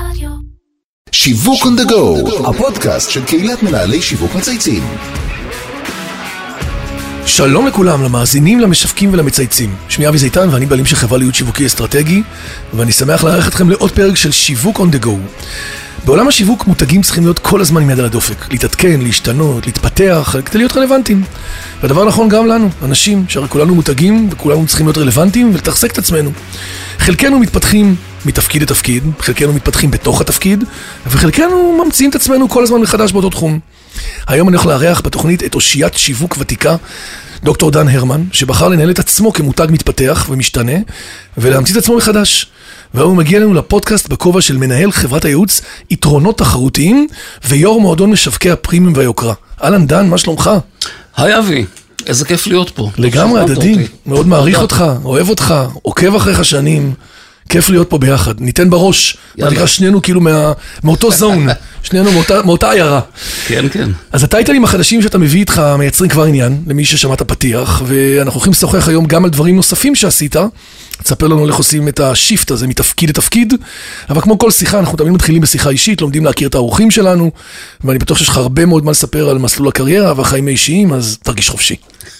רדיו. שיווק on the go, הפודקאסט של קהילת מנהלי שיווק מצייצים. שלום לכולם, למאזינים, למשווקים ולמצייצים. שמי אבי זיתן ואני בעלים של חברה להיות שיווקי אסטרטגי, ואני שמח לארח אתכם לעוד פרק של שיווק on the go. בעולם השיווק מותגים צריכים להיות כל הזמן עם יד על הדופק, להתעדכן, להשתנות, להתפתח, כדי להיות רלוונטיים. והדבר נכון גם לנו, אנשים, שהרי כולנו מותגים וכולנו צריכים להיות רלוונטיים ולתחזק את עצמנו. חלקנו מתפתחים מתפקיד לתפקיד, חלקנו מתפתחים בתוך התפקיד, וחלקנו ממציאים את עצמנו כל הזמן מחדש באותו תחום. היום אני הולך לארח בתוכנית את אושיית שיווק ותיקה, דוקטור דן הרמן, שבחר לנהל את עצמו כמותג מתפתח ומשתנה, ולהמציא את עצמו מחדש. והיום הוא מגיע אלינו לפודקאסט בכובע של מנהל חברת הייעוץ יתרונות תחרותיים ויו"ר מועדון משווקי הפרימיום והיוקרה. אהלן דן, מה שלומך? היי אבי, איזה כיף להיות פה. לגמרי, הדדי. מאוד מעריך. אותך, אוהב אותך, עוקב אחריך שנים. כיף להיות פה ביחד. ניתן בראש. מה יאללה. נקרא שנינו כאילו מה- מאותו זון. שנינו מאותה- מאותה עיירה. כן, כן. אז הטייטלים החדשים שאתה מביא איתך מייצרים כבר עניין, למי ששמע את הפתיח, ואנחנו הולכים לשוחח היום גם על דברים נוספים שעשית. תספר לנו איך עושים את השיפט הזה מתפקיד לתפקיד, אבל כמו כל שיחה, אנחנו תמיד מתחילים בשיחה אישית, לומדים להכיר את האורחים שלנו, ואני בטוח שיש לך הרבה מאוד מה לספר על מסלול הקריירה והחיים האישיים, אז תרגיש חופשי.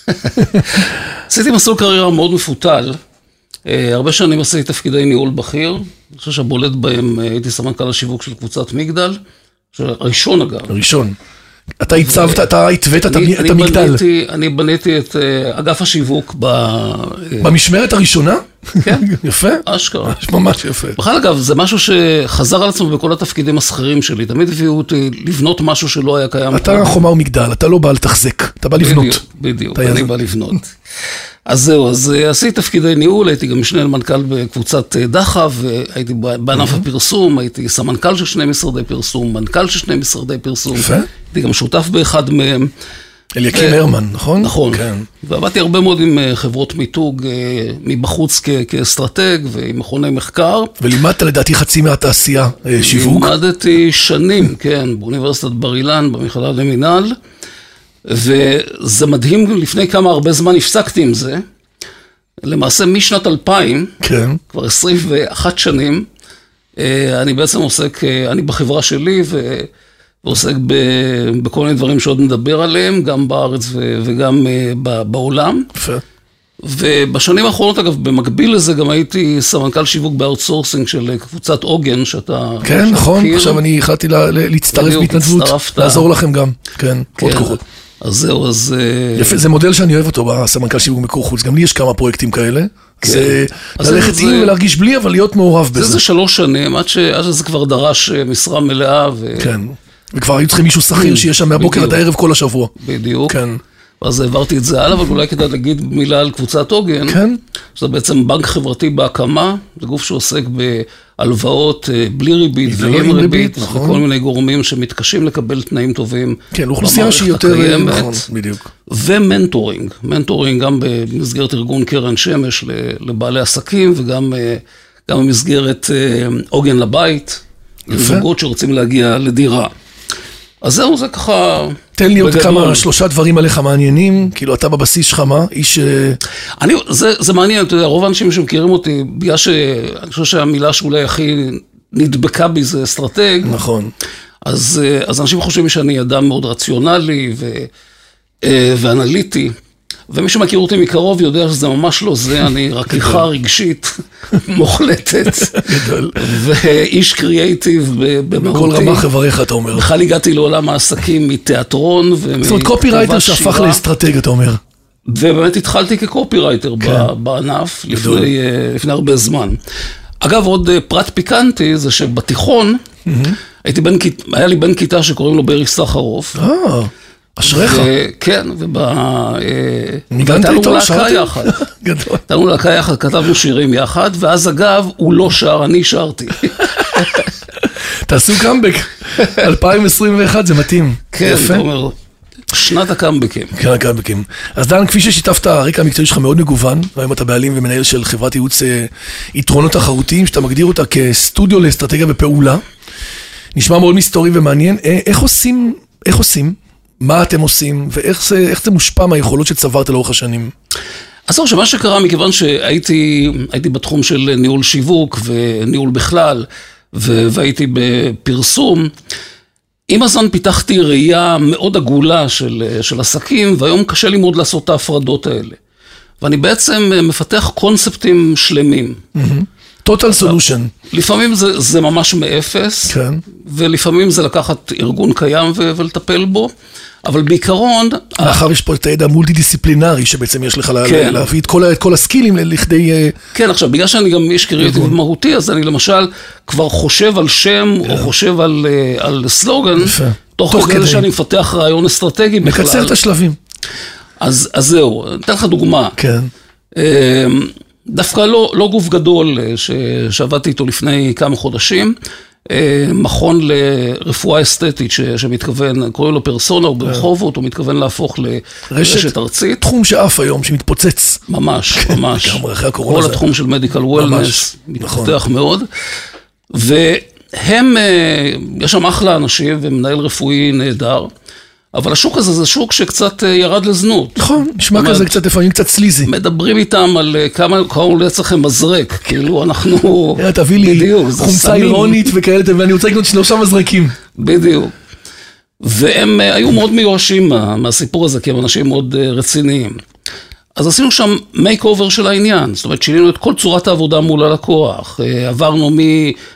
עשיתי מסלול קריירה מאוד מפותל. אה, הרבה שנים עשיתי תפקידי ניהול בכיר. אני חושב שהבולט בהם, אה, הייתי סמנכ"ל השיווק של קבוצת מגדל. הראשון אגב. ראשון. אתה הצבת, אתה התווית את המגדל. אני בניתי את אה, אגף השיווק ב... במשמרת הראשונה? כן. יפה. אשכרה. ממש יפה. בכלל אגב, זה משהו שחזר על עצמו בכל התפקידים השכירים שלי. תמיד הביאו אותי לבנות משהו שלא היה קיים. אתה חומה ומגדל, אתה לא בא לתחזק, אתה בא לבנות. בדיוק, בדיוק, אתה אני. בא לבנות. אז זהו, אז אה, עשיתי תפקידי ניהול, הייתי גם משנה למנכ"ל בקבוצת אה, דחף, והייתי ב- בענף הפרסום, הייתי סמנכ"ל של שני משרדי פרסום, מנכ"ל של שני משרדי פרסום. יפה. הייתי גם שותף באחד מהם. אליקים אה, הרמן, נכון? נכון. כן. ועבדתי הרבה מאוד עם אה, חברות מיתוג אה, מבחוץ כאסטרטג ועם מכוני מחקר. ולימדת לדעתי חצי מהתעשייה אה, שיווק. לימדתי שנים, כן, באוניברסיטת בר אילן, במכללה למינהל, וזה מדהים, לפני כמה הרבה זמן הפסקתי עם זה. למעשה משנת 2000, כן. כבר 21 שנים, אני בעצם עוסק, אני בחברה שלי ו... ועוסק ב... בכל מיני דברים שעוד נדבר עליהם, גם בארץ ו... וגם אה, ב- בעולם. יפה. ובשנים האחרונות, אגב, במקביל לזה גם הייתי סמנכ"ל שיווק ב outsourcing של אה, קבוצת עוגן, שאתה... כן, שאתה נכון, מכיר. עכשיו אני החלטתי לה- להצטרף בהתנדבות, הצטרפת. לעזור לכם גם. כן, עוד כן. כוחות. אז זהו, אז... אה, יפה, זה מודל שאני אוהב אותו בסמנכ"ל שיווק מיקור חוץ, גם לי יש כמה פרויקטים כאלה. זה כן. אז ללכת זה- עם ולהרגיש בלי, אבל להיות מעורב זה בזה. איזה שלוש שנים, עד, ש... עד שזה כבר דרש משרה מלאה, ו... כן. וכבר היו צריכים מישהו שכיר שיהיה שם מהבוקר עד. הערב כל השבוע. בדיוק. כן. אז העברתי את זה הלאה, אבל אולי כדאי להגיד מילה על קבוצת עוגן. כן. שזה בעצם בנק חברתי בהקמה, זה גוף שעוסק בהלוואות אה, בלי ריבית ועם עם ריבית, נכון. וכל מיני גורמים שמתקשים לקבל תנאים טובים. כן, אוכלוסייה שהיא יותר... הקיימת. נכון, בדיוק. ומנטורינג, מנטורינג גם במסגרת ארגון קרן שמש לבעלי עסקים וגם אה, במסגרת אה, עוגן לבית, יפה. זוגות שרוצים להגיע לדירה. אז זהו, זה ככה... תן לי עוד. כמה, שלושה דברים עליך מעניינים, כאילו אתה בבסיס שלך מה? איש... אה, אני, זה, זה מעניין, אתה יודע, רוב האנשים שמכירים אותי, בגלל שאני חושב שהמילה שאולי הכי נדבקה בי זה אסטרטג, נכון. אז, אה, אז אנשים חושבים שאני אדם מאוד רציונלי ו, אה, ואנליטי. ומי שמכיר אותי מקרוב יודע שזה ממש לא זה, אני רכיכה רגשית מוחלטת, גדול. ואיש קריאייטיב ב- בכל במהותי. רמ"ח איבריך אתה אומר. בכלל הגעתי לעולם העסקים מתיאטרון ומכתיבת זאת אומרת קופירייטר שהפך שירה. לאסטרטג אתה אומר. ובאמת התחלתי כקופירייטר כן. בענף. לפני, אה, לפני הרבה זמן. אגב, עוד אה, פרט פיקנטי זה שבתיכון, הייתי בן, היה לי בן כיתה שקוראים לו ברי סחרוף. אה, אשריך. כן, וב... אה, איתו? להקה? יחד. גדול. לנו להקה יחד, כתבנו שירים יחד, ואז אגב, הוא לא שר, אני שרתי. תעשו קאמבק. 2021 זה מתאים. כן. אתה אומר, שנת הקאמבקים. כן, הקאמבקים. אז דן, כפי ששיתפת, הרקע המקצועי שלך מאוד מגוון, והיום אתה בעלים ומנהל של חברת ייעוץ אה, יתרונות תחרותיים, שאתה מגדיר אותה כסטודיו לאסטרטגיה ופעולה. נשמע מאוד מסתורי ומעניין. אה, איך עושים, איך עושים? מה אתם עושים? ואיך זה, זה מושפע מהיכולות שצברת לאורך השנים? אז זהו, שמה שקרה, מכיוון שהייתי הייתי בתחום של ניהול שיווק וניהול בכלל, ו- והייתי בפרסום, עם הזמן פיתחתי ראייה מאוד עגולה של, של עסקים, והיום קשה לי מאוד לעשות את ההפרדות האלה. ואני בעצם מפתח קונספטים שלמים. total solution. לפעמים זה, זה ממש מאפס, כן. ולפעמים זה לקחת ארגון קיים ו- ולטפל בו, אבל בעיקרון, מאחר יש פה את הידע המולטי-דיסציפלינרי שבעצם יש לך כן. להביא את כל ה- את כל הסקילים לכדי... אה, כן, עכשיו, בגלל שאני גם איש קריאיטיב מהותי, אז אני למשל כבר חושב על שם, או חושב על, אה, על סלוגן. תוך תוך כדי. שאני מפתח רעיון אסטרטגי בכלל. מקצר את השלבים. אז, אז זהו, אתן לך דוגמה. כן. אה, דווקא לא, לא גוף גדול אה, ש, שעבדתי איתו לפני כמה חודשים, מכון לרפואה אסתטית ש, שמתכוון, קוראים לו פרסונה, הוא ברחובות, הוא מתכוון להפוך לרשת ארצית. תחום שעף היום, שמתפוצץ. ממש, ממש. לגמרי, אחרי הקורונה כל התחום של מדיקל ממש, וולנס מתפתח מאוד. והם, אה, יש שם אחלה אנשים ומנהל רפואי נהדר, אבל השוק הזה זה שוק שקצת אה, ירד לזנות. נכון, נשמע כזה קצת לפעמים קצת סליזי. מדברים איתם על אה, כמה עולה אצלכם מזרק, כאילו אנחנו... תביא לי חומצה. אירונית וכאלה, ואני רוצה לקנות שלושה מזרקים. בדיוק. והם אה, היו מאוד מיואשים מה, מהסיפור הזה, כי הם אנשים מאוד רציניים. אז עשינו שם make over של העניין, זאת אומרת שינינו את כל צורת העבודה מול הלקוח, עברנו מ,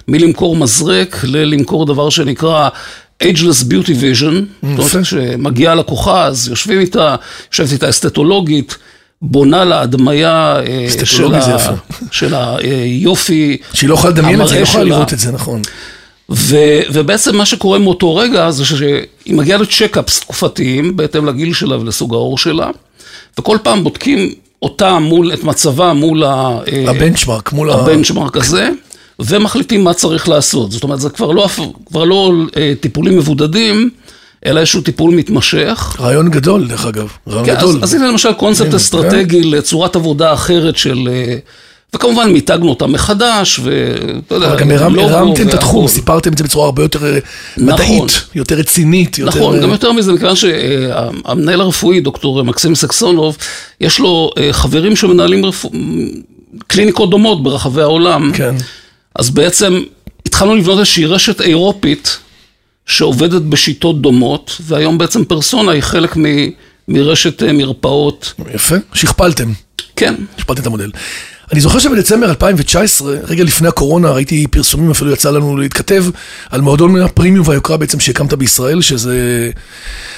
מלמכור מזרק ללמכור דבר שנקרא ageless beauty vision, זאת אומרת כשמגיעה לקוחה אז יושבים איתה, יושבת איתה אסתטולוגית, בונה לה הדמיה אה, של, ה. של היופי, שהיא לא יכולה לדמיין את זה, היא לא יכולה. לראות את זה, נכון. ו- ובעצם מה שקורה מאותו רגע זה שהיא מגיעה לצ'קאפס תקופתיים בהתאם לגיל שלה ולסוג העור שלה, וכל פעם בודקים אותה מול, את מצבה מול אה, הבנצ'מרק מול. הבנצ'מרק הזה, ומחליטים מה צריך לעשות. זאת אומרת, זה כבר לא, כבר לא אה, טיפולים מבודדים, אלא איזשהו טיפול מתמשך. רעיון גדול, דרך אגב. רעיון כן, אז, גדול. אז הנה למשל קונספט הנה, אסטרטגי לצורת עבודה אחרת של... אה, וכמובן מיתגנו אותה מחדש, ואתה יודע, אבל גם הרם- לוגו הרמתם את התחום. סיפרתם את זה בצורה הרבה יותר אה, נכון. מדעית, יותר רצינית, יותר... נכון, אה, גם יותר מזה, מכיוון שהמנהל הרפואי, דוקטור מקסים סקסונוב, יש לו אה, חברים שמנהלים רפו... קליניקות דומות ברחבי העולם. כן. אז בעצם התחלנו לבנות איזושהי רשת אירופית שעובדת בשיטות דומות, והיום בעצם פרסונה היא חלק מ... מרשת אה, מרפאות. יפה, שכפלתם. כן, השפלתי את המודל. אני זוכר שבדצמבר 2019, רגע לפני הקורונה, ראיתי פרסומים, אפילו יצא לנו להתכתב, על מועדון הפרימיום והיוקרה בעצם שהקמת בישראל, שזה...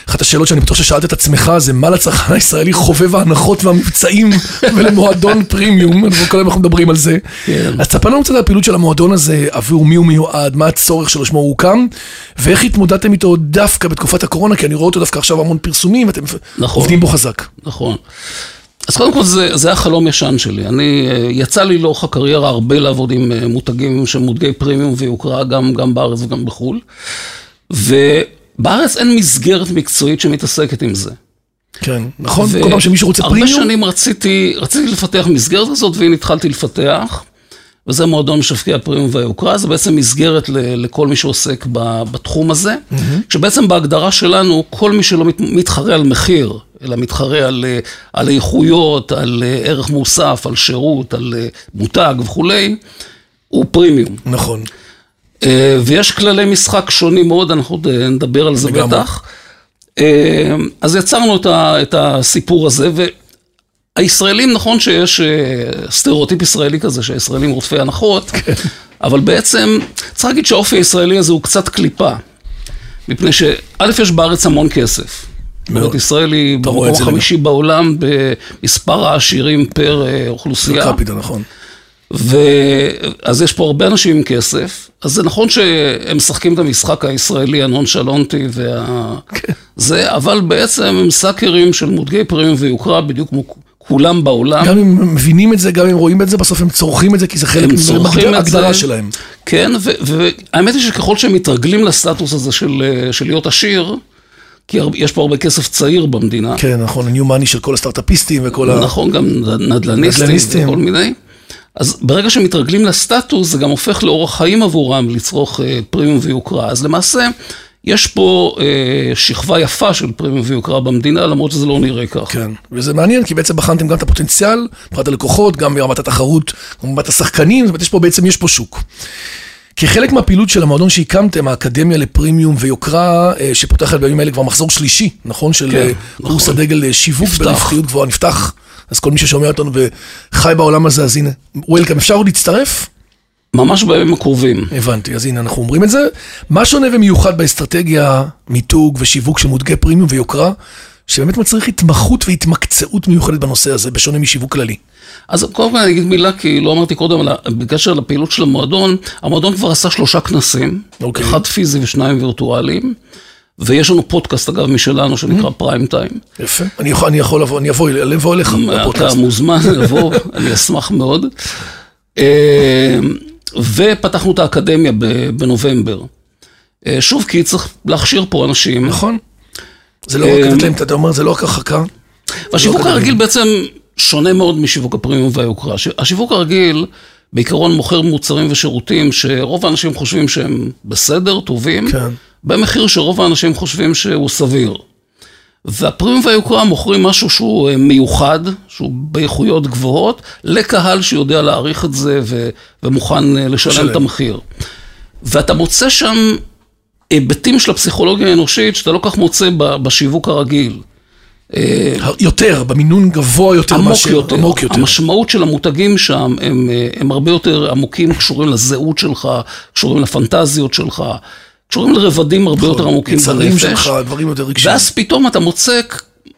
אחת השאלות שאני בטוח ששאלת את עצמך, זה מה לצרכן הישראלי חובב ההנחות והמבצעים ולמועדון פרימיום, כל היום אנחנו מדברים על זה. כן. אז תספר לנו קצת על הפעילות של המועדון הזה, עבור מי הוא מיועד, מה הצורך שלו, שמו הוא הוקם, ואיך התמודדתם איתו דווקא בתקופת הקורונה, כי אני רואה אותו דווקא עכשיו המון פרסומים, אתם נכון. עובדים בו חזק. נכון. אז קודם כל זה, זה היה חלום ישן שלי. אני, אה, יצא לי לאורך הקריירה הרבה לעבוד עם אה, מותגים שהם מותגי פרימיום ויוקרה, גם, גם בארץ וגם בחו"ל. ובארץ אין מסגרת מקצועית שמתעסקת עם זה. כן, נכון? ו- כל פעם שמישהו רוצה הרבה פרימיום, שנים רציתי, רציתי לפתח מסגרת הזאת, והנה התחלתי לפתח. וזה מועדון משווקי הפרימיום והיוקרה, זה בעצם מסגרת ל- לכל מי שעוסק ב- בתחום הזה, שבעצם בהגדרה שלנו, כל מי שלא מת- מתחרה על מחיר, אלא מתחרה על, אה, על איכויות, על אה, ערך מוסף, על שירות, על אה, מותג וכולי, הוא פרימיום. נכון. ויש כללי משחק שונים מאוד, אנחנו נדבר על זה לגמרי. בטח. אז יצרנו את ה- את הסיפור הזה, והישראלים, נכון שיש סטריאוטיפ ישראלי כזה, שהישראלים רודפי הנחות, כן. אבל בעצם צריך להגיד שהאופי הישראלי הזה הוא קצת קליפה. מפני שא', יש בארץ המון כסף. מאוד. ישראל היא במקום החמישי בעולם במספר העשירים פר אה, אוכלוסייה. קפיטה, נכון. ואז יש פה הרבה אנשים עם כסף, אז זה נכון שהם משחקים את המשחק הישראלי הנונשלונטי וה... כן. זה, אבל בעצם הם סאקרים של מותגי פרימיום ויוקרה בדיוק כמו כולם בעולם. גם אם הם מבינים את זה, גם אם רואים את זה, בסוף הם צורכים את זה, כי זה חלק מההגדרה. שלהם. כן, והאמת היא שככל שהם מתרגלים לסטטוס הזה של, אה, של להיות עשיר, כי יש פה הרבה כסף צעיר במדינה. כן, נכון, ה-new money של כל הסטארט-אפיסטים וכל ה... נכון, גם נדל"ניסטים נדל"ניסטים. וכל מיני. אז ברגע שמתרגלים לסטטוס, זה גם הופך לאורח חיים עבורם לצרוך אה, פרימיום ויוקרה. אז למעשה, יש פה אה, שכבה יפה של פרימיום ויוקרה במדינה, למרות שזה לא נראה כך. כן, וזה מעניין, כי בעצם בחנתם גם את הפוטנציאל, מבחינת הלקוחות, גם ברמת התחרות, גם ברמת השחקנים, זאת אומרת, יש פה בעצם, יש פה שוק. כחלק מהפעילות של המועדון שהקמתם, האקדמיה לפרימיום ויוקרה, אה, שפותחת בימים האלה כבר מחזור שלישי, נכון? של כן, אה, נכון. קורס הדגל אה, שיווק נפתח. ברווחיות גבוהה, נפתח. אז כל מי ששומע אותנו וחי בעולם הזה, אז הנה, וולקאם, אפשר עוד להצטרף? ממש בימים הקרובים. הבנתי, אז הנה אנחנו אומרים את זה. מה שונה ומיוחד באסטרטגיה, מיתוג ושיווק של מותגי פרימיום ויוקרה, שבאמת מצריך התמחות והתמקצעות מיוחדת בנושא הזה, בשונה משיווק כללי. אז קודם כל אני אגיד מילה, כי לא אמרתי קודם, על בקשר לפעילות של המועדון, המועדון כבר עשה שלושה כנסים, אוקיי. אחד פיזי ושניים וירטואליים, ויש לנו פודקאסט אגב משלנו שנקרא פריים טיים. יפה. אני יכול, אני יכול לבוא, אני אבוא, אבוא אליך אתה בפודקאסט. מוזמן לבוא, אני אשמח מאוד. אה, ופתחנו את האקדמיה בנובמבר. אה, שוב, כי צריך להכשיר פה אנשים. נכון. זה לא רק אה, לתת להם, אתה אומר, זה לא רק הרחקה. והשיווק לא. הרגיל בעצם שונה מאוד משיווק הפרימיום והיוקרה. השיווק הרגיל בעיקרון מוכר מוצרים ושירותים שרוב האנשים חושבים שהם בסדר, טובים, כן. במחיר שרוב האנשים חושבים שהוא סביר. והפרימיום והיוקרה מוכרים משהו שהוא אה, מיוחד, שהוא באיכויות גבוהות, לקהל שיודע להעריך את זה ו- ומוכן אה, לשלם. את המחיר. ואתה מוצא שם היבטים של הפסיכולוגיה האנושית שאתה לא כך מוצא בשיווק הרגיל. יותר, במינון גבוה יותר עמוק מאשר- יותר. עמוק יותר. המשמעות של המותגים שם הם, אה, הם הרבה יותר עמוקים, קשורים לזהות שלך, קשורים לפנטזיות שלך, קשורים לרבדים הרבה יותר עמוקים יצרים בנפש. שלך, דברים יותר רגשיים. ואז פתאום אתה מוצא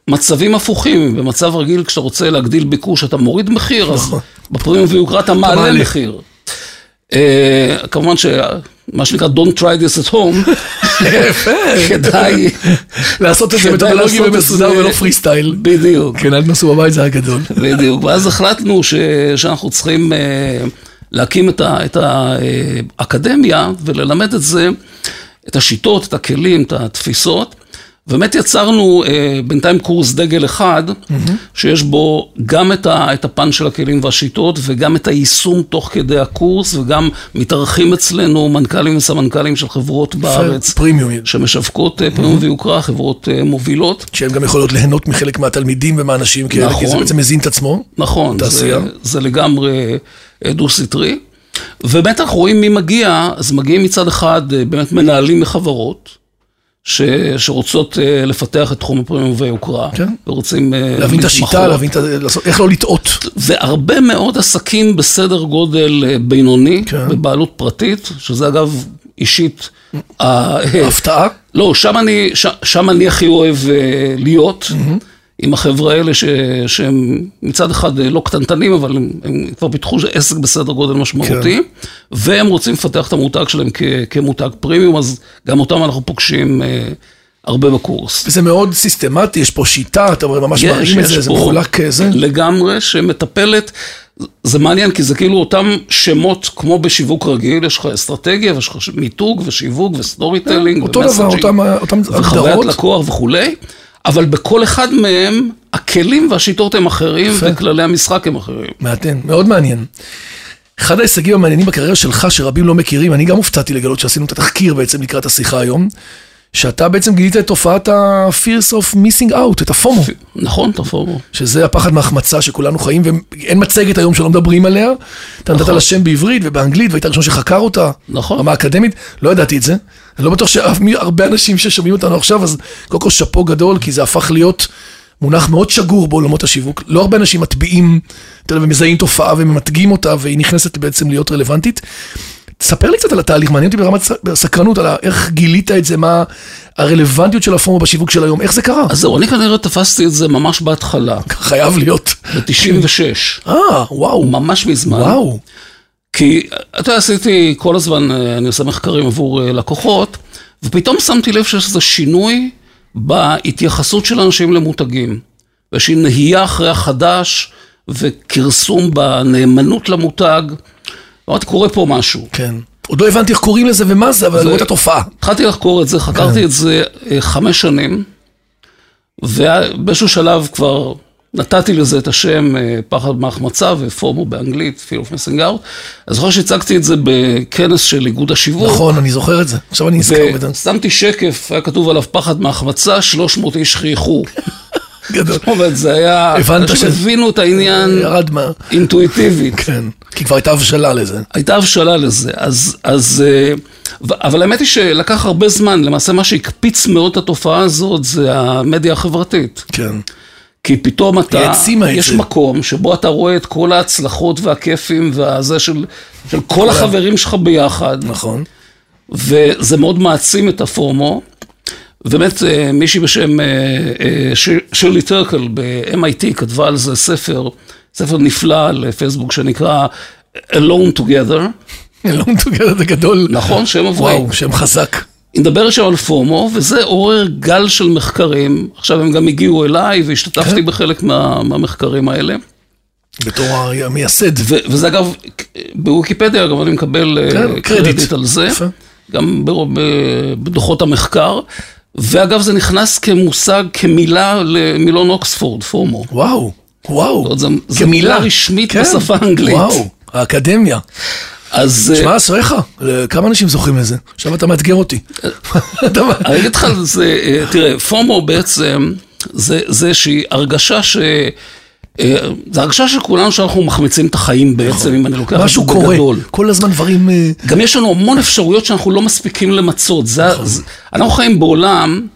מצבים הפוכים, במצב רגיל כשאתה רוצה להגדיל ביקוש אתה מוריד מחיר, אז בפרימיום ויוקרה אתה מעלה. מחיר. אה, כמובן שמה שנקרא Don't try this at home. כדאי לעשות את זה מתודולוגי ומסודר ולא פרי סטייל. בדיוק. כן, אל תנסו בבית, זה הגדול. בדיוק, ואז החלטנו שאנחנו צריכים אה, להקים את, האקדמיה וללמד את זה, את השיטות, את הכלים, את התפיסות. באמת יצרנו אה, בינתיים קורס דגל אחד, שיש בו גם את, ה, את הפן של הכלים והשיטות וגם את היישום תוך כדי הקורס, וגם מתארחים אצלנו מנכ"לים וסמנכ"לים של חברות בארץ. פרימיום, שמשווקות אה, פרימיום ויוקרה, חברות אה, מובילות. שהן גם יכולות ליהנות מחלק מהתלמידים ומהאנשים כאלה, כי זה נכון. בעצם מזין את עצמו. נכון, זה. זה לגמרי אה, דו-סטרי. אנחנו רואים מי מגיע, אז מגיעים מצד אחד אה, באמת מנהלים מחברות, ש, שרוצות אה, לפתח את תחום הפרימיום והיוקרה, כן. ורוצים אה, להבין את. השיטה, להבין את ה... לעשות- איך לא לטעות. והרבה מאוד עסקים בסדר גודל אה, בינוני, כן. בבעלות פרטית, שזה אגב אישית, הפתעה. לא, שם אני, ש, שם אני הכי אוהב אה, להיות, עם החבר'ה האלה ש, שהם מצד אחד אה, לא קטנטנים, אבל הם, הם כבר פיתחו עסק בסדר גודל משמעותי, והם רוצים לפתח את המותג שלהם כ, כמותג פרימיום, אז גם אותם אנחנו פוגשים אה, הרבה בקורס. וזה מאוד סיסטמטי, יש פה שיטה, אתה רואה, ממש מראים את זה, זה מחולק זה. לגמרי, שמטפלת, זה מעניין, כי זה כאילו אותם שמות כמו בשיווק רגיל, יש לך אסטרטגיה, ויש לך מיתוג ושיווק ו storytelling. אותו דבר, אותם אותם וחוויית. לקוח וכולי, אבל בכל אחד מהם, הכלים והשיטות הם אחרים, יפה. וכללי המשחק הם אחרים. מעניין, מאוד מעניין. אחד ההישגים המעניינים בקריירה שלך, שרבים לא מכירים, אני גם הופתעתי לגלות שעשינו את התחקיר בעצם לקראת השיחה היום, שאתה בעצם גילית את תופעת ה-fears of missing out, את הפומו, נכון, תפורו. שזה הפחד מהחמצה שכולנו חיים, ואין מצגת היום שלא מדברים עליה. אתה נתת נכון. לה שם בעברית ובאנגלית, והיית הראשון שחקר אותה. נכון. רמה אקדמית, לא ידעתי את זה. אני לא בטוח שהרבה אנשים ששומעים אותנו עכשיו, אז קודם כל שאפו גדול, כי זה הפך להיות מונח מאוד שגור בעולמות השיווק. לא הרבה אנשים מטביעים, אתה יודע, ומזהים תופעה וממתגים אותה, והיא נכנסת בעצם להיות רלוונטית. תספר לי קצת על התהליך, מעניין אותי ברמת סקרנות, על איך גילית את זה, מה הרלוונטיות של הפורמה בשיווק של היום, איך זה קרה? אז זהו, אני כנראה תפסתי את זה ממש בהתחלה, חייב להיות. ב-96, אה, וואו, ממש מזמן. וואו. כי, אתה עשיתי כל הזמן, אה, אני עושה מחקרים עבור אה, לקוחות, ופתאום שמתי לב שיש איזה שינוי בהתייחסות של אנשים למותגים. ויש נהייה אחרי החדש, וכרסום בנאמנות למותג. אמרתי, קורה פה משהו. כן. עוד לא הבנתי איך קוראים לזה ומה זה, אבל אני רואה את התופעה. התחלתי לחקור את זה, חקרתי את זה אה, חמש שנים, ובאיזשהו שלב כבר נתתי לזה את השם אה, פחד מהחמצה ופומו באנגלית, Fear of Missing Out. אז זוכר שהצגתי את זה בכנס של איגוד השיווק. נכון, אני זוכר את זה. עכשיו אני נזכר בזה. ושמתי שקף, היה כתוב עליו פחד מהחמצה, 300 איש חייכו. גדול. זאת אומרת, זה היה... הבנת ש- הבינו את העניין ירד מה... אינטואיטיבית. כן, כי כבר הייתה הבשלה לזה. הייתה הבשלה לזה, אז, אז, אה, אבל האמת היא שלקח הרבה זמן, למעשה מה שהקפיץ מאוד את התופעה הזאת זה המדיה החברתית. כן. כי פתאום אתה, את יש זה. מקום שבו אתה רואה את כל ההצלחות והכיפים והזה של, של כל החברים שלך ביחד, נכון. וזה מאוד מעצים את הפומו. באמת אה, מישהי בשם אה, אה, שירלי טרקל ב-MIT כתבה על זה ספר, ספר נפלא לפייסבוק שנקרא Alone Together, לא מתוגרת הגדול. נכון? שם עברי. וואו, שם חזק. מדברת שם על פומו, וזה עורר גל של מחקרים. עכשיו הם גם הגיעו אליי והשתתפתי כן. בחלק מה, מהמחקרים האלה. בתור המייסד. וזה אגב, בוויקיפדיה גם אני מקבל אה, כן, קרדיט. קרדיט על זה, יפה. גם בדוחות המחקר. ואגב, זה נכנס כמושג, כמילה למילון אוקספורד, פומו. וואו, וואו. זאת אומרת, זו מילה רשמית כן. בשפה האנגלית. וואו, האקדמיה. אז אה, שמע, אשריך, כמה אנשים זוכרים לזה? עכשיו אתה מאתגר אותי. אני אגיד לך, זה, אה, תראה, פומו בעצם, זה זה איזושהי הרגשה ש... אה, זה הרגשה של כולנו שאנחנו מחמיצים את החיים בעצם, אם אני לוקח את זה משהו קורה, בגדול. כל הזמן דברים... אה, גם יש לנו המון אפשרויות שאנחנו לא מספיקים למצות. זה, נכון. אנחנו חיים בעולם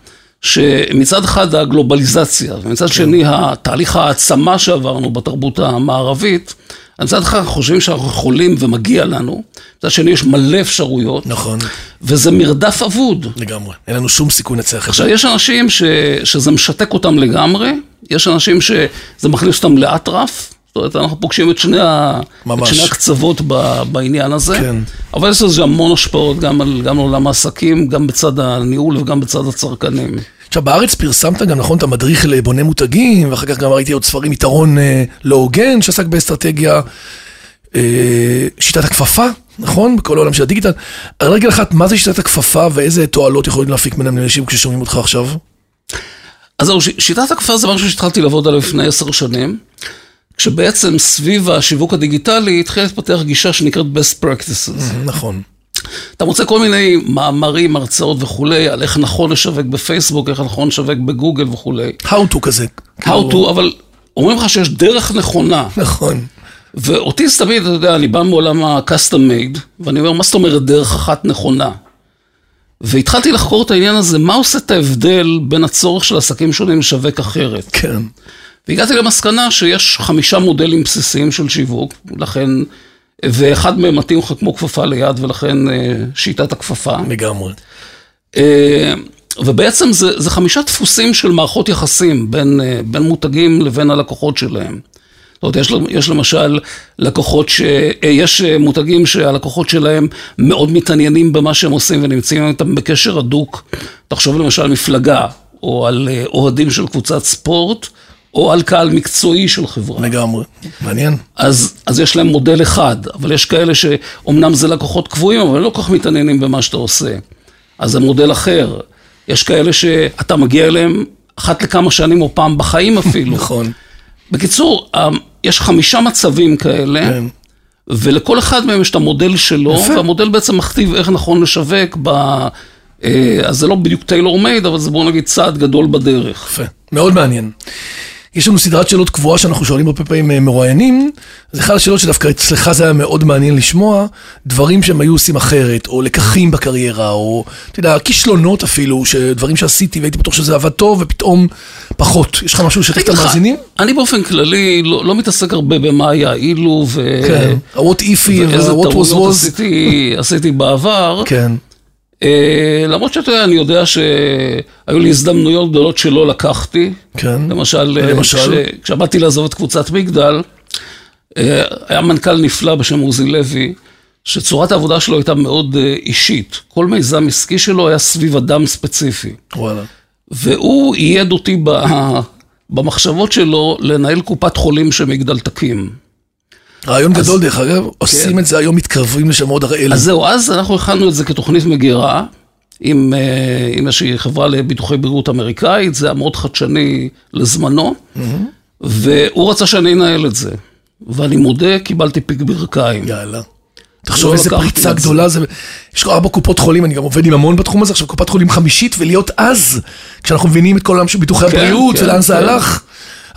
שמצד אחד הגלובליזציה, ומצד כן. שני התהליך העצמה שעברנו בתרבות המערבית, מצד אחד חושבים שאנחנו יכולים ומגיע לנו, מצד שני יש מלא אפשרויות, נכון, וזה מרדף אבוד. לגמרי. אין לנו שום סיכוי לנצח את זה. עכשיו, יש אנשים ש, שזה משתק אותם לגמרי, יש אנשים שזה מכניס אותם לאטרף, זאת אומרת, אנחנו פוגשים את שני, ה, את. שני הקצוות ב, בעניין הזה, כן. אבל יש לזה המון השפעות גם על גם על עולם העסקים, גם בצד הניהול וגם בצד הצרכנים. עכשיו, בארץ פרסמת גם, נכון, את המדריך לבוני מותגים, ואחר כך גם ראיתי עוד ספרים, יתרון אה, לא הוגן, שעסק באסטרטגיה, אה, שיטת הכפפה, נכון? בכל העולם של הדיגיטל. על רגל אחת, מה זה שיטת הכפפה ואיזה תועלות יכולים להפיק ממנה אנשים כששומעים אותך עכשיו? אז זהו, שיטת הכפפה זה משהו שהתחלתי לעבוד עליו לפני עשר שנים, כשבעצם סביב השיווק הדיגיטלי התחילה להתפתח גישה שנקראת best practices. נכון. אתה מוצא כל מיני מאמרים, הרצאות וכולי, על איך נכון לשווק בפייסבוק, איך נכון לשווק בגוגל וכולי. How to כזה. How to, אבל אומרים לך שיש דרך נכונה. נכון. ואותי זה תמיד, אתה יודע, אני בא מעולם ה-custom made, ואני אומר, מה זאת אומרת דרך אחת נכונה? והתחלתי לחקור את העניין הזה, מה עושה את ההבדל בין הצורך של עסקים שונים לשווק אחרת? כן. והגעתי למסקנה שיש חמישה מודלים בסיסיים של שיווק, לכן, ואחד מהם מתאים לך כמו כפפה ליד, ולכן אה, שיטת הכפפה. לגמרי. אה, ובעצם זה, זה חמישה דפוסים של מערכות יחסים בין, אה, בין מותגים לבין הלקוחות שלהם. זאת אומרת, יש, יש למשל לקוחות ש... יש מותגים שהלקוחות שלהם מאוד מתעניינים במה שהם עושים ונמצאים איתם בקשר הדוק. תחשוב למשל על מפלגה, או על אוהדים של קבוצת ספורט, או על קהל מקצועי של חברה. לגמרי. מעניין. אז, אז יש להם מודל אחד, אבל יש כאלה שאומנם זה לקוחות קבועים, אבל הם לא כל כך מתעניינים במה שאתה עושה. אז זה מודל אחר. יש כאלה שאתה מגיע אליהם אחת לכמה שנים או פעם בחיים אפילו. נכון. בקיצור, אה, יש חמישה מצבים כאלה, כן. ולכל אחד מהם יש את המודל שלו, יפה. והמודל בעצם מכתיב איך נכון לשווק ב... אה, אז זה לא בדיוק טיילור מייד, אבל זה בוא נגיד צעד גדול בדרך. יפה. מאוד מעניין. יש לנו סדרת שאלות קבועה שאנחנו שואלים הרבה פעמים אה, מרואיינים. אז אחת השאלות שדווקא אצלך זה היה מאוד מעניין לשמוע, דברים שהם היו עושים אחרת, או לקחים בקריירה, או, אתה יודע, כישלונות אפילו, דברים שעשיתי והייתי בטוח שזה עבד טוב, ופתאום פחות. יש לך משהו לשתף את המאזינים? אני באופן כללי לא, לא מתעסק הרבה במה היה אילו, ו... כן. ה-what ואיזה וה-what was טעויות was. עשיתי, עשיתי בעבר. כן. אה, למרות שאתה יודע, אני יודע שהיו לי הזדמנויות גדולות שלא לקחתי. כן. למשל, אה, למשל? כש- כשעמדתי לעזוב את קבוצת מגדל, אה, היה מנכ"ל נפלא בשם עוזי לוי, שצורת העבודה שלו הייתה מאוד אה, אישית. כל מיזם עסקי שלו היה סביב אדם ספציפי. וואלה. והוא ייעד אותי ב- במחשבות שלו לנהל קופת חולים שמגדל תקים. רעיון גדול דרך אגב, עושים את זה היום, מתקרבים לשם עוד הראל. כן. אז זהו, אז אנחנו הכנו את זה כתוכנית מגירה, עם, אה, עם איזושהי חברה לביטוחי בריאות אמריקאית, זה היה מאוד חדשני לזמנו, והוא רצה שאני אנהל את זה. ואני מודה, קיבלתי פיק ברכיים. יאללה. תחשוב לא איזה לקחתי פריצה. גדולה זה. יש לך ארבע קופות חולים, אני גם עובד עם המון בתחום הזה, עכשיו קופת חולים חמישית, ולהיות אז, כשאנחנו מבינים את כל העולם של ביטוחי כן, הבריאות, כן, ולאן זה כן. הלך.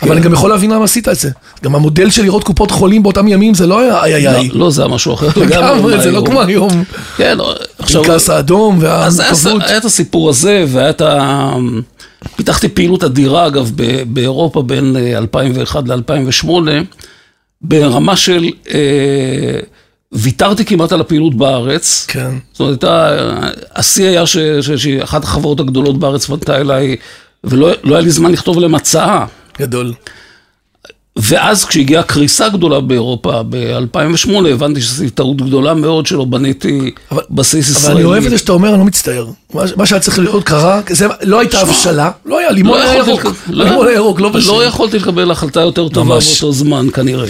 אבל אני גם יכול להבין למה עשית את זה. גם המודל של לראות קופות חולים באותם ימים, זה לא היה איי איי לא, איי. לא, זה היה משהו אחר לגמרי, זה לא. כמו היום. כן, לא, עכשיו... פנקס האדום והמורכבות. היה את הסיפור הזה, והיה את ה... פיתחתי פעילות אדירה, אגב, באירופה בין אה, 2001 ל-2008, ברמה של... אה, ויתרתי כמעט על הפעילות בארץ. כן. זאת אומרת, הייתה, השיא היה שאחת החברות הגדולות בארץ פנתה אליי, ולא לא היה לי זמן לכתוב להם הצעה. גדול. ואז כשהגיעה קריסה גדולה באירופה ב-2008, הבנתי שעשיתי טעות גדולה מאוד שלא בניתי אבל- בסיס אבל ישראלי. אני אוהב את זה שאתה אומר, אני לא מצטער. מה מה שהיה צריך להיות קרה, זה לא הייתה הבשלה, לא היה לימון לא יכולתי הירוק. לק- לימון הירוק, לא בשל. לא יכולתי לקבל החלטה יותר טובה. באותו זמן, כנראה.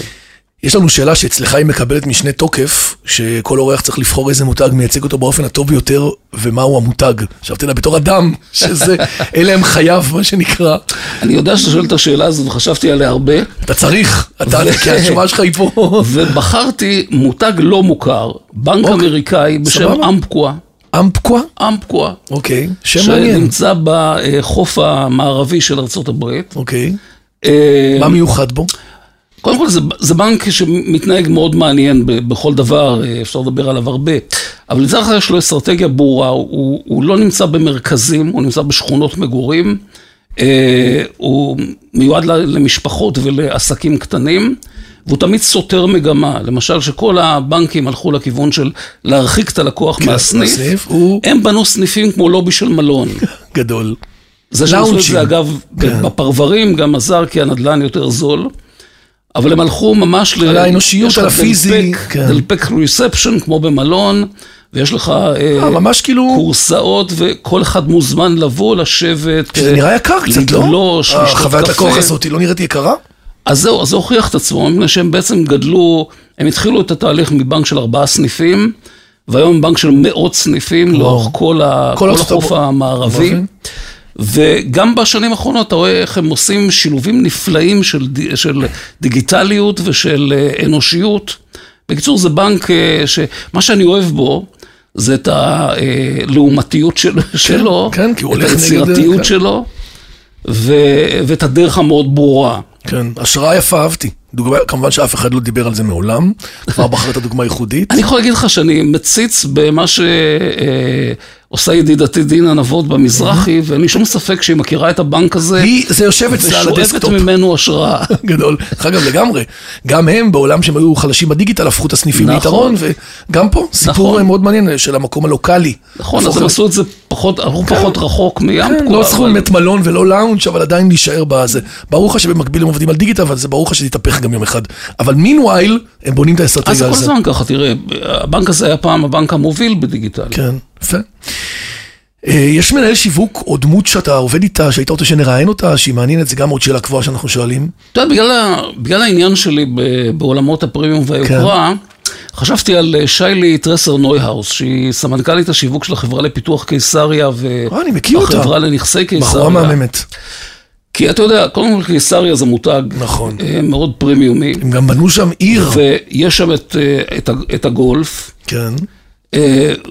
יש לנו שאלה שאצלך היא מקבלת משנה תוקף, שכל אורח צריך לבחור איזה מותג מייצג אותו באופן הטוב ביותר, ומהו המותג. עכשיו תדע, בתור אדם, שזה, אלה הם חייו, מה שנקרא. אני יודע שאתה שואל את השאלה הזאת, וחשבתי עליה הרבה, אתה צריך, אתה, כי התשובה שלך היא פה. ובחרתי מותג לא מוכר, בנק אוקיי, אמריקאי בשם. אמפקואה. אמפקווה? אמפקווה. אוקיי, שם מעניין. שנמצא בחוף המערבי של ארה"ב. אוקיי, אה, מה מיוחד בו? קודם כל זה, זה בנק שמתנהג מאוד מעניין ב- בכל דבר, אה, אפשר לדבר עליו הרבה. אבל לצד אחר יש לו אסטרטגיה ברורה, הוא, הוא לא נמצא במרכזים, הוא נמצא בשכונות מגורים, אה, הוא מיועד למשפחות ולעסקים קטנים, והוא תמיד סותר מגמה. למשל, שכל הבנקים הלכו לכיוון של להרחיק את הלקוח מהסניף, מהסניף, הוא- הם בנו סניפים כמו לובי של מלון. גדול. זה שעשו את. זה אגב כן. בפרברים גם עזר כי הנדלן יותר זול. אבל הם הלכו ממש ל... על האנושיות, על הפיזי, דלפק, כן. דלפק ריספשן כמו במלון, ויש לך אה, אה, ממש כאילו, קורסאות, וכל אחד מוזמן לבוא, לשבת, זה נראה יקר קצת, לא? לגלוש, לשתות החוויית לקוח קפה. הזאת לא נראית יקרה? אז זהו, אז זה הוכיח את עצמו, מפני שהם בעצם גדלו, הם התחילו את התהליך מבנק של ארבעה סניפים, והיום בנק של מאות סניפים לאורך כל, ה, כל כל ארצות החוף. המערבי. וגם בשנים האחרונות אתה רואה איך הם עושים שילובים נפלאים של, ד- של דיגיטליות ושל אה, אנושיות. בקיצור, זה בנק אה, שמה שאני אוהב בו, זה את הלעומתיות של, שלו, כן, כי הוא את היצירתיות כן. שלו, ו, ואת הדרך המאוד ברורה. כן, השראה יפה אהבתי. דוגמה, כמובן שאף אחד לא דיבר על זה מעולם, כבר בחרת דוגמה ייחודית. אני יכול להגיד לך שאני מציץ במה שעושה ידידתי דינה נבות במזרחי, ואין לי שום ספק שהיא מכירה את הבנק הזה, היא, זה יושב אצלה על ושואבת הדסקטופ. ממנו השראה. גדול. דרך אגב, לגמרי. גם הם, בעולם שהם היו חלשים בדיגיטל, הפכו את הסניפים נכון. ליתרון, וגם פה, סיפור נכון. מאוד מעניין של המקום הלוקאלי. נכון, אז הם עשו את זה פחות, הלכו פחות רחוק כן, מ Umpqua. לא צריכים בית מלון ולא לאונג', אבל עדיין להישאר בזה. ברור לך שבמקביל הם עובדים על דיגיטל, אבל זה ברור לך שזה יתהפך גם יום אחד. אבל מינווייל, הם בונים את זה האסטרטגיה כל על זה. הזמן ככה, תראה, הבנק הזה היה פעם הבנק המוביל בדיגיטל. כן, יפה. אה, יש מנהל שיווק או דמות שאתה עובד איתה, שהיית רוצה שנראיין אותה, שהיא מעניינת, זה גם עוד שאלה קבועה שאנחנו שואלים. אתה יודע, בגלל, בגלל העניין שלי בעולמות הפרימיום והיוקרה, כן. חשבתי על אה, שיילי טרסר נויהאוס, שהיא סמנכ"לית השיווק של החברה לפיתוח קיסריה אה. והחברה לנכסי קיסריה. בחורה מהממת. כי אתה יודע, קודם כל קיסריה זה מותג נכון. אה, מאוד פרימיומי, הם גם בנו שם עיר. ויש שם את, אה, את, את הגולף. כן, אה,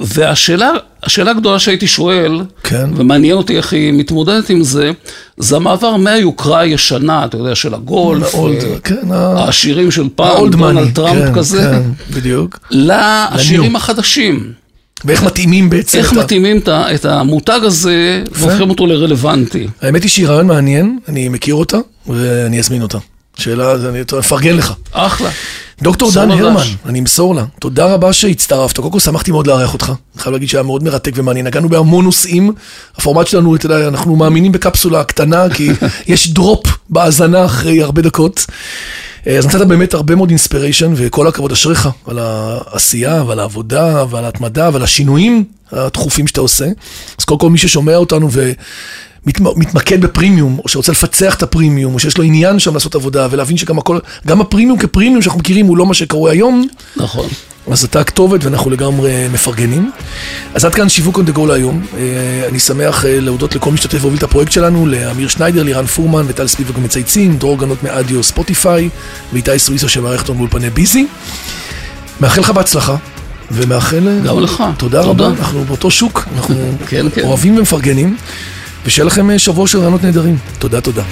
והשאלה, השאלה הגדולה שהייתי שואל, כן. ומעניין אותי איך היא מתמודדת עם זה, זה המעבר מהיוקרה הישנה, אתה יודע, של הגולף, מאוד, אה, כן, העשירים של פעם, דונלד. טראמפ כן, כזה, כן, בדיוק. לעשירים. החדשים. ואיך מתאימים בעצם איך את. מתאימים את ה- את המותג הזה והופכים אותו לרלוונטי. האמת היא שהיא רעיון מעניין, אני מכיר אותה, ואני אזמין אותה. שאלה, אני מפרגן לך. אחלה. דוקטור דן הרמן. אני אמסור לה. תודה רבה שהצטרפת. קודם כל שמחתי מאוד לארח אותך. אני חייב להגיד שהיה מאוד מרתק ומעניין. נגענו בהמון נושאים. הפורמט שלנו, אתה יודע, אנחנו מאמינים בקפסולה קטנה, כי יש drop בהאזנה אחרי הרבה דקות. אה, אז נתת באמת הרבה מאוד inspiration, וכל הכבוד אשריך על העשייה ועל העבודה ועל ההתמדה ועל השינויים התכופים שאתה עושה. אז קודם כל מי ששומע אותנו ו... מתמקד בפרימיום, או שרוצה לפצח את הפרימיום, או שיש לו עניין שם לעשות עבודה, ולהבין שגם הכל, גם הפרימיום כפרימיום שאנחנו מכירים הוא לא מה שקרוי היום, נכון. אז אתה הכתובת ואנחנו לגמרי מפרגנים. אז עד כאן שיווק on the go להיום. אה, אני שמח אה, להודות לכל משתתף והוביל את הפרויקט שלנו, לאמיר שניידר, לירן פורמן וטל ספיבק מצייצים, דרור גנות מאדיו ספוטיפיי, ואיתי סוויסו שמערכת אותנו באולפני ביזי. מאחל לך בהצלחה, ומאחל... גם לך. תודה תודה. רבה, אנחנו באותו שוק, אנחנו כן, כן. אוהבים ומפרגנים, ושיהיה לכם אה, שבוע של רעיונות נהדרים. תודה, תודה.